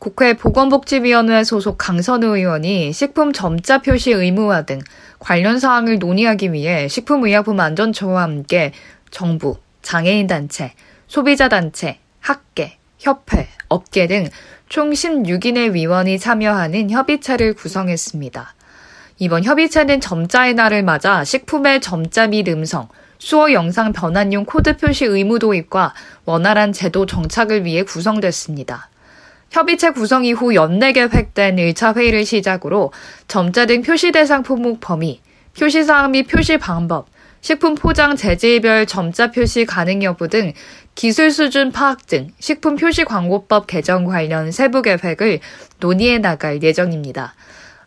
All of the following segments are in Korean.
국회 보건복지위원회 소속 강선우 의원이 식품 점자 표시 의무화 등 관련 사항을 논의하기 위해 식품의약품안전처와 함께 정부, 장애인단체, 소비자단체, 학계, 협회, 업계 등 총 16인의 위원이 참여하는 협의체를 구성했습니다. 이번 협의체는 점자의 날을 맞아 식품의 점자 및 음성, 수어 영상 변환용 코드 표시 의무 도입과 원활한 제도 정착을 위해 구성됐습니다. 협의체 구성 이후 연내 계획된 1차 회의를 시작으로 점자 등 표시 대상 품목 범위, 표시 사항 및 표시 방법, 식품 포장 재질별 점자 표시 가능 여부 등 기술 수준 파악 등 식품 표시 광고법 개정 관련 세부 계획을 논의해 나갈 예정입니다.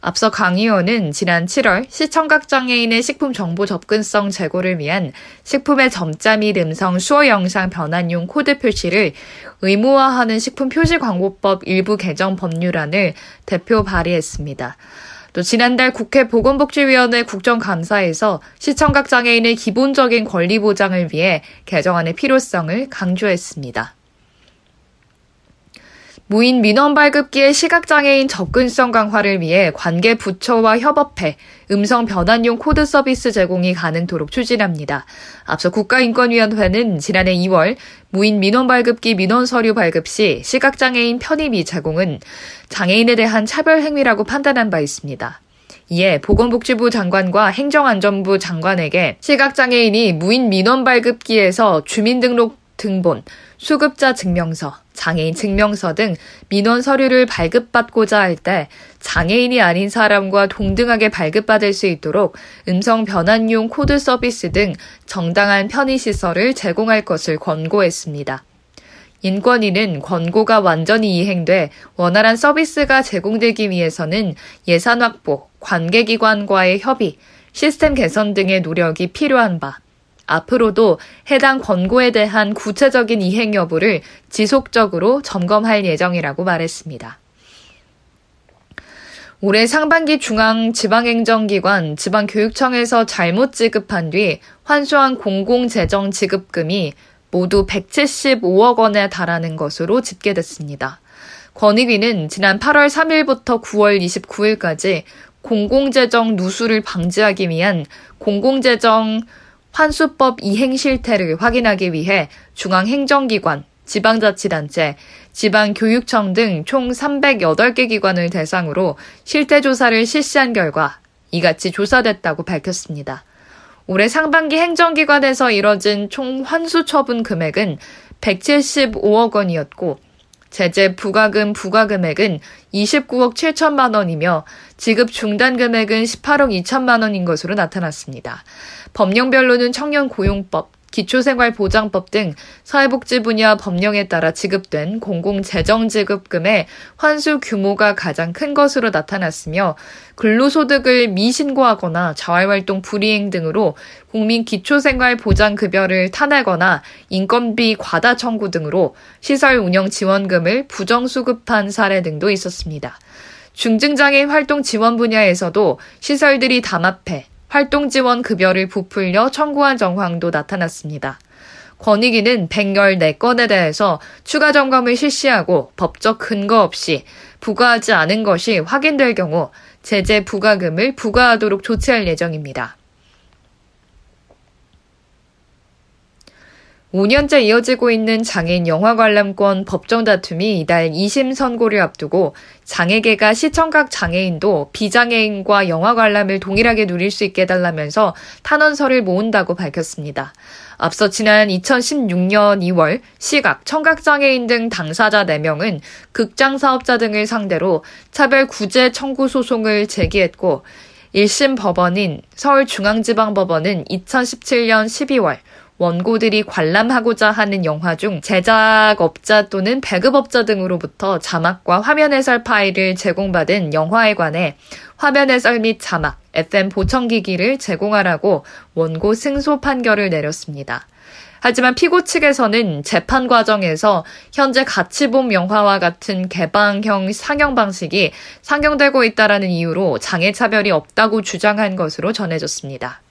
앞서 강 의원은 지난 7월 시청각 장애인의 식품 정보 접근성 제고를 위한 식품의 점자 및 음성 수어 영상 변환용 코드 표시를 의무화하는 식품 표시 광고법 일부 개정 법률안을 대표 발의했습니다. 또 지난달 국회 보건복지위원회 국정감사에서 시청각 장애인의 기본적인 권리 보장을 위해 개정안의 필요성을 강조했습니다. 무인 민원 발급기의 시각장애인 접근성 강화를 위해 관계 부처와 협업해 음성 변환용 코드 서비스 제공이 가능토록 추진합니다. 앞서 국가인권위원회는 지난해 2월 무인 민원 발급기 민원 서류 발급 시 시각장애인 편의 미제공은 장애인에 대한 차별 행위라고 판단한 바 있습니다. 이에 보건복지부 장관과 행정안전부 장관에게 시각장애인이 무인 민원 발급기에서 주민등록 등본, 수급자 증명서, 장애인 증명서 등 민원 서류를 발급받고자 할 때 장애인이 아닌 사람과 동등하게 발급받을 수 있도록 음성 변환용 코드 서비스 등 정당한 편의시설을 제공할 것을 권고했습니다. 인권위는 권고가 완전히 이행돼 원활한 서비스가 제공되기 위해서는 예산 확보, 관계기관과의 협의, 시스템 개선 등의 노력이 필요한 바, 앞으로도 해당 권고에 대한 구체적인 이행 여부를 지속적으로 점검할 예정이라고 말했습니다. 올해 상반기 중앙 지방행정기관 지방교육청에서 잘못 지급한 뒤 환수한 공공재정 지급금이 모두 175억 원에 달하는 것으로 집계됐습니다. 권익위는 지난 8월 3일부터 9월 29일까지 공공재정 누수를 방지하기 위한 공공재정 환수법 이행 실태를 확인하기 위해 중앙행정기관, 지방자치단체, 지방교육청 등 총 308개 기관을 대상으로 실태조사를 실시한 결과 이같이 조사됐다고 밝혔습니다. 올해 상반기 행정기관에서 이뤄진 총 환수 처분 금액은 175억 원이었고 제재 부과금 부과 금액은 29억 7천만 원이며 지급 중단 금액은 18억 2천만 원인 것으로 나타났습니다. 법령별로는 청년 고용법, 기초생활보장법 등 사회복지 분야 법령에 따라 지급된 공공재정지급금의 환수 규모가 가장 큰 것으로 나타났으며 근로소득을 미신고하거나 자활활동 불이행 등으로 국민 기초생활보장급여를 타내거나 인건비 과다 청구 등으로 시설 운영 지원금을 부정수급한 사례 등도 있었습니다. 중증장애인 활동 지원 분야에서도 시설들이 담합해 활동 지원 급여를 부풀려 청구한 정황도 나타났습니다. 권익위는 114건에 대해서 추가 점검을 실시하고 법적 근거 없이 부과하지 않은 것이 확인될 경우 제재 부과금을 부과하도록 조치할 예정입니다. 5년째 이어지고 있는 장애인 영화 관람권 법정 다툼이 이달 2심 선고를 앞두고 장애계가 시청각 장애인도 비장애인과 영화 관람을 동일하게 누릴 수 있게 해달라면서 탄원서를 모은다고 밝혔습니다. 앞서 지난 2016년 2월 시각, 청각장애인 등 당사자 4명은 극장 사업자 등을 상대로 차별 구제 청구 소송을 제기했고 1심 법원인 서울중앙지방법원은 2017년 12월 원고들이 관람하고자 하는 영화 중 제작업자 또는 배급업자 등으로부터 자막과 화면 해설 파일을 제공받은 영화에 관해 화면 해설 및 자막, FM 보청기기를 제공하라고 원고 승소 판결을 내렸습니다. 하지만 피고 측에서는 재판 과정에서 현재 가치봄 영화와 같은 개방형 상영 방식이 상영되고 있다라는 이유로 장애 차별이 없다고 주장한 것으로 전해졌습니다.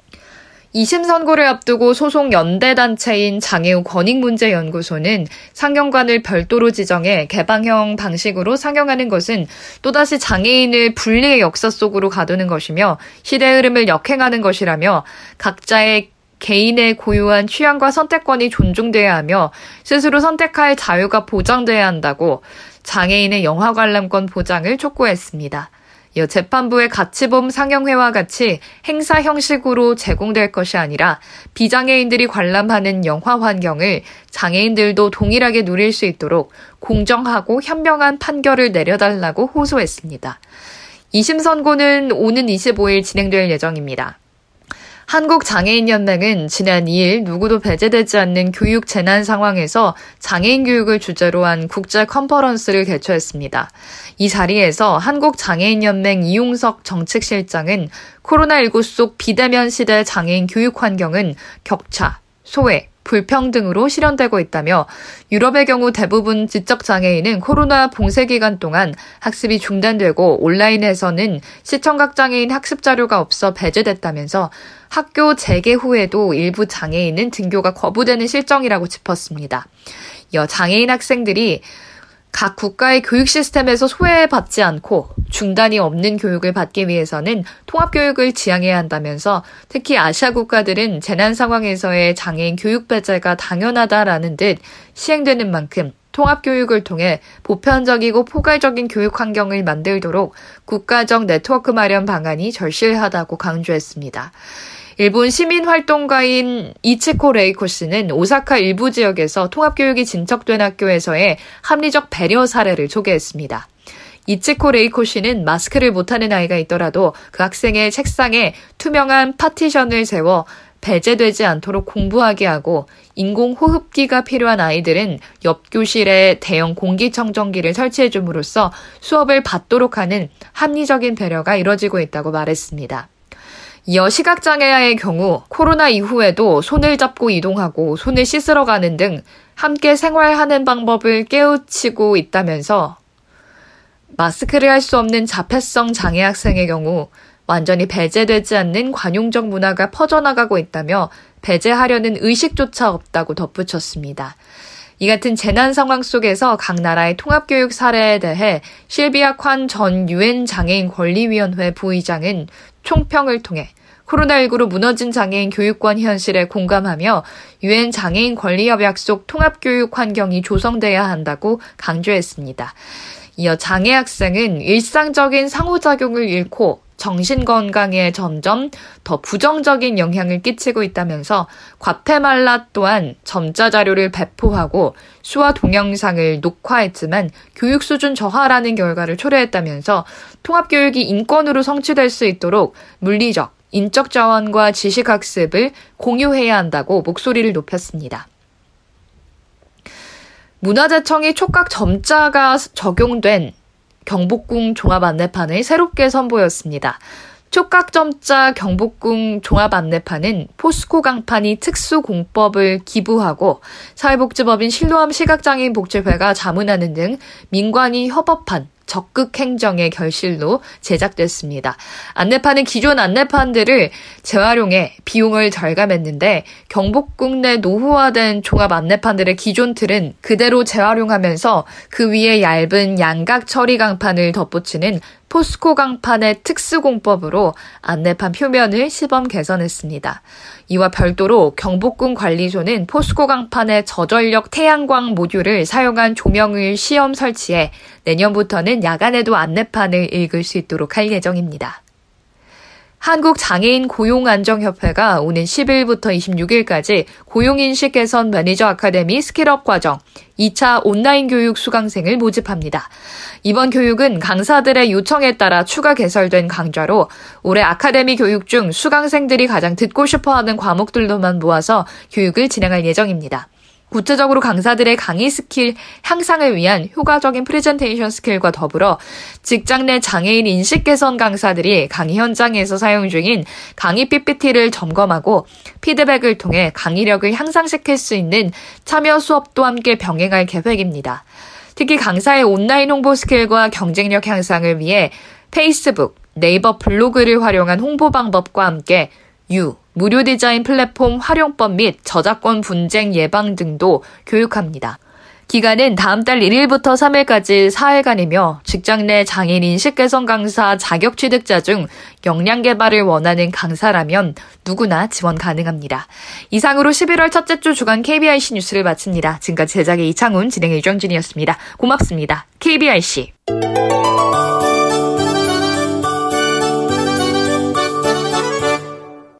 2심 선고를 앞두고 소속 연대단체인 장애우 권익문제연구소는 상영관을 별도로 지정해 개방형 방식으로 상영하는 것은 또다시 장애인을 분리의 역사 속으로 가두는 것이며 시대 흐름을 역행하는 것이라며 각자의 개인의 고유한 취향과 선택권이 존중돼야 하며 스스로 선택할 자유가 보장돼야 한다고 장애인의 영화 관람권 보장을 촉구했습니다. 이 재판부의 가치범 상영회와 같이 행사 형식으로 제공될 것이 아니라 비장애인들이 관람하는 영화 환경을 장애인들도 동일하게 누릴 수 있도록 공정하고 현명한 판결을 내려달라고 호소했습니다. 2심 선고는 오는 25일 진행될 예정입니다. 한국장애인연맹은 지난 2일 누구도 배제되지 않는 교육 재난 상황에서 장애인 교육을 주제로 한 국제 컨퍼런스를 개최했습니다. 이 자리에서 한국장애인연맹 이용석 정책실장은 코로나19 속 비대면 시대 장애인 교육 환경은 격차, 소외, 불평등으로 실현되고 있다며 유럽의 경우 대부분 지적 장애인은 코로나 봉쇄 기간 동안 학습이 중단되고 온라인에서는 시청각 장애인 학습 자료가 없어 배제됐다면서 학교 재개 후에도 일부 장애인은 등교가 거부되는 실정이라고 짚었습니다. 여 장애인 학생들이 각 국가의 교육 시스템에서 소외받지 않고 중단이 없는 교육을 받기 위해서는 통합교육을 지향해야 한다면서 특히 아시아 국가들은 재난 상황에서의 장애인 교육 배제가 당연하다라는 듯 시행되는 만큼 통합교육을 통해 보편적이고 포괄적인 교육 환경을 만들도록 국가적 네트워크 마련 방안이 절실하다고 강조했습니다. 일본 시민 활동가인 이치코 레이코 씨는 오사카 일부 지역에서 통합교육이 진척된 학교에서의 합리적 배려 사례를 소개했습니다. 이치코 레이코 씨는 마스크를 못하는 아이가 있더라도 그 학생의 책상에 투명한 파티션을 세워 배제되지 않도록 공부하게 하고 인공 호흡기가 필요한 아이들은 옆 교실에 대형 공기청정기를 설치해 줌으로써 수업을 받도록 하는 합리적인 배려가 이뤄지고 있다고 말했습니다. 이어 시각장애아의 경우 코로나 이후에도 손을 잡고 이동하고 손을 씻으러 가는 등 함께 생활하는 방법을 깨우치고 있다면서 마스크를 할 수 없는 자폐성 장애 학생의 경우 완전히 배제되지 않는 관용적 문화가 퍼져나가고 있다며 배제하려는 의식조차 없다고 덧붙였습니다. 이 같은 재난 상황 속에서 각 나라의 통합교육 사례에 대해 실비아 콴 전 유엔 장애인 권리위원회 부의장은 총평을 통해 코로나19로 무너진 장애인 교육권 현실에 공감하며 유엔 장애인 권리협약 속 통합교육 환경이 조성돼야 한다고 강조했습니다. 이어 장애 학생은 일상적인 상호작용을 잃고 정신 건강에 점점 더 부정적인 영향을 끼치고 있다면서 과테말라 또한 점자 자료를 배포하고 수화 동영상을 녹화했지만 교육 수준 저하라는 결과를 초래했다면서 통합교육이 인권으로 성취될 수 있도록 물리적, 인적 자원과 지식 학습을 공유해야 한다고 목소리를 높였습니다. 문화재청이 촉각 점자가 적용된 경복궁 종합 안내판을 새롭게 선보였습니다. 촉각점자 경복궁 종합 안내판은 포스코 강판이 특수 공법을 기부하고 사회복지법인 실로암 시각장애인 복지회가 자문하는 등 민관이 협업한 적극 행정의 결실로 제작됐습니다. 안내판은 기존 안내판들을 재활용해 비용을 절감했는데 경복궁 내 노후화된 종합 안내판들의 기존 틀은 그대로 재활용하면서 그 위에 얇은 양각 처리 강판을 덧붙이는 포스코 강판의 특수공법으로 안내판 표면을 시범 개선했습니다. 이와 별도로 경복궁 관리소는 포스코 강판의 저전력 태양광 모듈을 사용한 조명을 시험 설치해 내년부터는 야간에도 안내판을 읽을 수 있도록 할 예정입니다. 한국장애인 고용안정협회가 오는 10일부터 26일까지 고용인식 개선 매니저 아카데미 skill-up 과정 2차 온라인 교육 수강생을 모집합니다. 이번 교육은 강사들의 요청에 따라 추가 개설된 강좌로 올해 아카데미 교육 중 수강생들이 가장 듣고 싶어 하는 과목들로만 모아서 교육을 진행할 예정입니다. 구체적으로 강사들의 강의 스킬 향상을 위한 효과적인 프레젠테이션 skill과 더불어 직장 내 장애인 인식 개선 강사들이 강의 현장에서 사용 중인 강의 PPT를 점검하고 피드백을 통해 강의력을 향상시킬 수 있는 참여 수업도 함께 병행할 계획입니다. 특히 강사의 온라인 홍보 스킬과 경쟁력 향상을 위해 페이스북, 네이버 블로그를 활용한 홍보 방법과 함께 유, 무료 디자인 플랫폼 활용법 및 저작권 분쟁 예방 등도 교육합니다. 기간은 다음 달 1일부터 3일까지 4일간이며 직장 내 장애인 인식 개선 강사 자격 취득자 중 역량 개발을 원하는 강사라면 누구나 지원 가능합니다. 이상으로 11월 첫째 주 주간 KBIC 뉴스를 마칩니다. 지금까지 제작의 이창훈, 진행의 유정진이었습니다. 고맙습니다. KBIC.